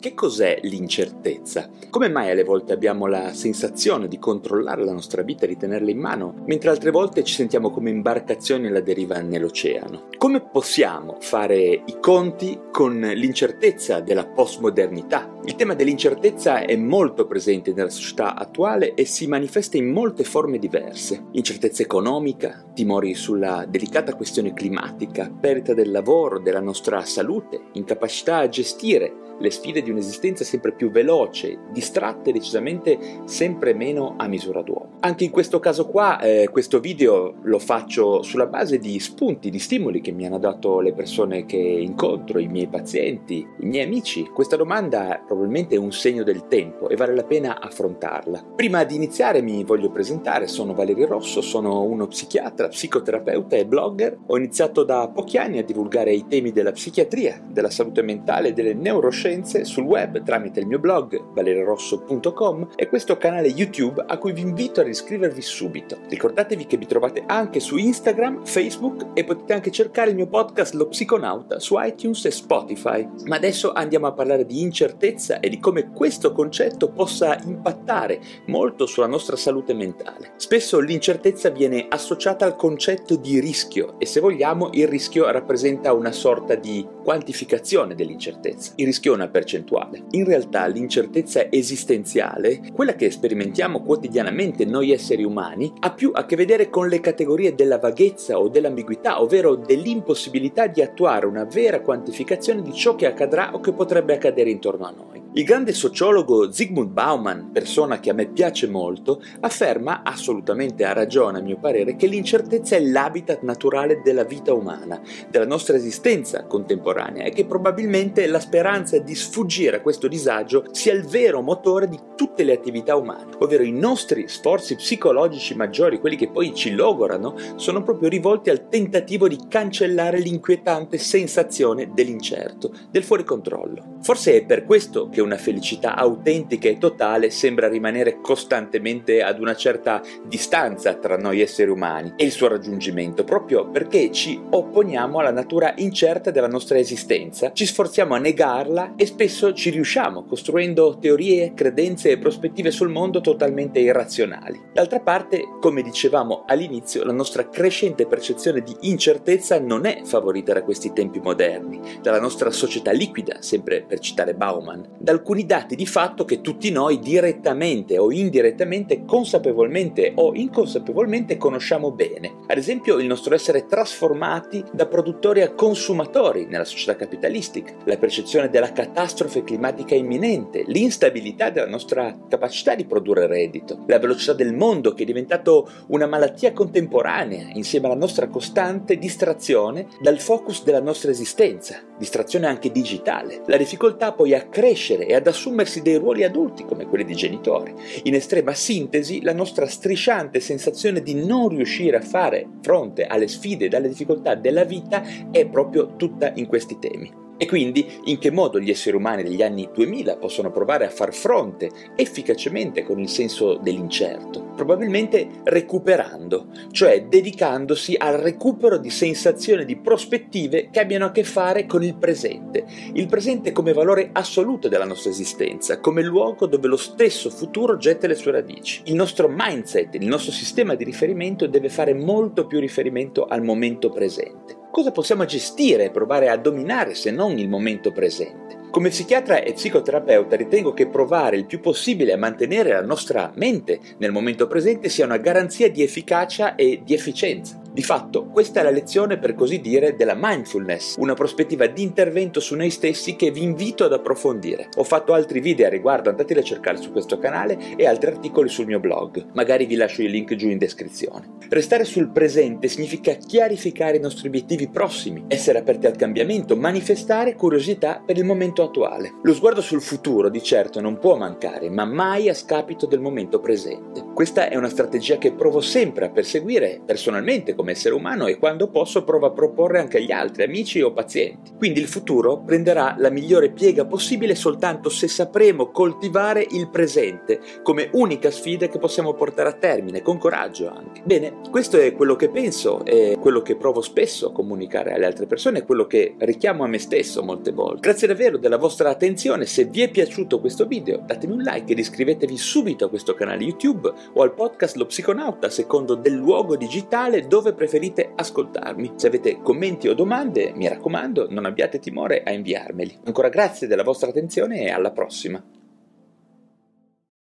Che cos'è l'incertezza? Come mai alle volte abbiamo la sensazione di controllare la nostra vita e di tenerla in mano, mentre altre volte ci sentiamo come imbarcazioni alla deriva nell'oceano? Come possiamo fare i conti con l'incertezza della postmodernità? Il tema dell'incertezza è molto presente nella società attuale e si manifesta in molte forme diverse. Incertezza economica, timori sulla delicata questione climatica, perdita del lavoro, della nostra salute, incapacità a gestire le sfide di un'esistenza sempre più veloce, distratta e decisamente sempre meno a misura d'uomo. Anche in questo caso qua, eh, questo video lo faccio sulla base di spunti, di stimoli che mi hanno dato le persone che incontro, i miei pazienti, i miei amici. Questa domanda probabilmente è un segno del tempo e vale la pena affrontarla. Prima di iniziare mi voglio presentare, sono Valerio Rosso, sono uno psichiatra, psicoterapeuta e blogger. Ho iniziato da pochi anni a divulgare i temi della psichiatria, della salute mentale e delle neuroscienze sul web tramite il mio blog valerirosso.com e questo canale YouTube a cui vi invito a iscrivervi subito. Ricordatevi che vi trovate anche su Instagram, Facebook e potete anche cercare il mio podcast Lo Psiconauta su iTunes e Spotify. Ma adesso andiamo a parlare di incertezza e di come questo concetto possa impattare molto sulla nostra salute mentale. Spesso l'incertezza viene associata al concetto di rischio e se vogliamo il rischio rappresenta una sorta di quantificazione dell'incertezza. Il rischio una percentuale. In realtà l'incertezza esistenziale, quella che sperimentiamo quotidianamente noi esseri umani, ha più a che vedere con le categorie della vaghezza o dell'ambiguità, ovvero dell'impossibilità di attuare una vera quantificazione di ciò che accadrà o che potrebbe accadere intorno a noi. Il grande sociologo Zygmunt Bauman, persona che a me piace molto, afferma, assolutamente a ragione a mio parere, che l'incertezza è l'habitat naturale della vita umana, della nostra esistenza contemporanea e che probabilmente la speranza di sfuggire a questo disagio sia il vero motore di tutte le attività umane, ovvero i nostri sforzi psicologici maggiori, quelli che poi ci logorano, sono proprio rivolti al tentativo di cancellare l'inquietante sensazione dell'incerto, del fuori controllo. Forse è per questo che una felicità autentica e totale sembra rimanere costantemente ad una certa distanza tra noi esseri umani e il suo raggiungimento, proprio perché ci opponiamo alla natura incerta della nostra esistenza, ci sforziamo a negarla e spesso ci riusciamo, costruendo teorie, credenze e prospettive sul mondo totalmente irrazionali. D'altra parte, come dicevamo all'inizio, la nostra crescente percezione di incertezza non è favorita da questi tempi moderni, dalla nostra società liquida, sempre per citare Bauman, alcuni dati di fatto che tutti noi direttamente o indirettamente, consapevolmente o inconsapevolmente conosciamo bene. Ad esempio il nostro essere trasformati da produttori a consumatori nella società capitalistica, la percezione della catastrofe climatica imminente, l'instabilità della nostra capacità di produrre reddito, la velocità del mondo che è diventato una malattia contemporanea insieme alla nostra costante distrazione dal focus della nostra esistenza, distrazione anche digitale, la difficoltà poi a crescere e ad assumersi dei ruoli adulti come quelli di genitori. In estrema sintesi, la nostra strisciante sensazione di non riuscire a fare fronte alle sfide e alle difficoltà della vita è proprio tutta in questi temi. E quindi in che modo gli esseri umani degli anni 2000 possono provare a far fronte efficacemente con il senso dell'incerto? Probabilmente recuperando, cioè dedicandosi al recupero di sensazioni, di prospettive che abbiano a che fare con il presente. Il presente come valore assoluto della nostra esistenza, come luogo dove lo stesso futuro getta le sue radici. Il nostro mindset, il nostro sistema di riferimento deve fare molto più riferimento al momento presente. Cosa possiamo gestire e provare a dominare se non il momento presente? Come psichiatra e psicoterapeuta ritengo che provare il più possibile a mantenere la nostra mente nel momento presente sia una garanzia di efficacia e di efficienza. Di fatto, questa è la lezione per così dire della mindfulness, una prospettiva di intervento su noi stessi che vi invito ad approfondire. Ho fatto altri video a riguardo, andateli a cercare su questo canale e altri articoli sul mio blog, magari vi lascio il link giù in descrizione. Restare sul presente significa chiarificare i nostri obiettivi prossimi, essere aperti al cambiamento, manifestare curiosità per il momento attuale. Lo sguardo sul futuro di certo non può mancare, ma mai a scapito del momento presente. Questa è una strategia che provo sempre a perseguire personalmente come essere umano e quando posso provo a proporre anche agli altri, amici o pazienti. Quindi il futuro prenderà la migliore piega possibile soltanto se sapremo coltivare il presente come unica sfida che possiamo portare a termine, con coraggio anche. Bene, questo è quello che penso, è quello che provo spesso a comunicare alle altre persone, quello che richiamo a me stesso molte volte. Grazie davvero della vostra attenzione, se vi è piaciuto questo video datemi un like ed iscrivetevi subito a questo canale YouTube o al podcast Lo Psiconauta secondo del luogo digitale dove preferite ascoltarmi. Se avete commenti o domande, mi raccomando, non abbiate timore a inviarmeli. Ancora grazie della vostra attenzione e alla prossima.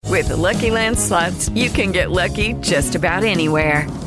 With Lucky Land slots, you can get lucky just about anywhere.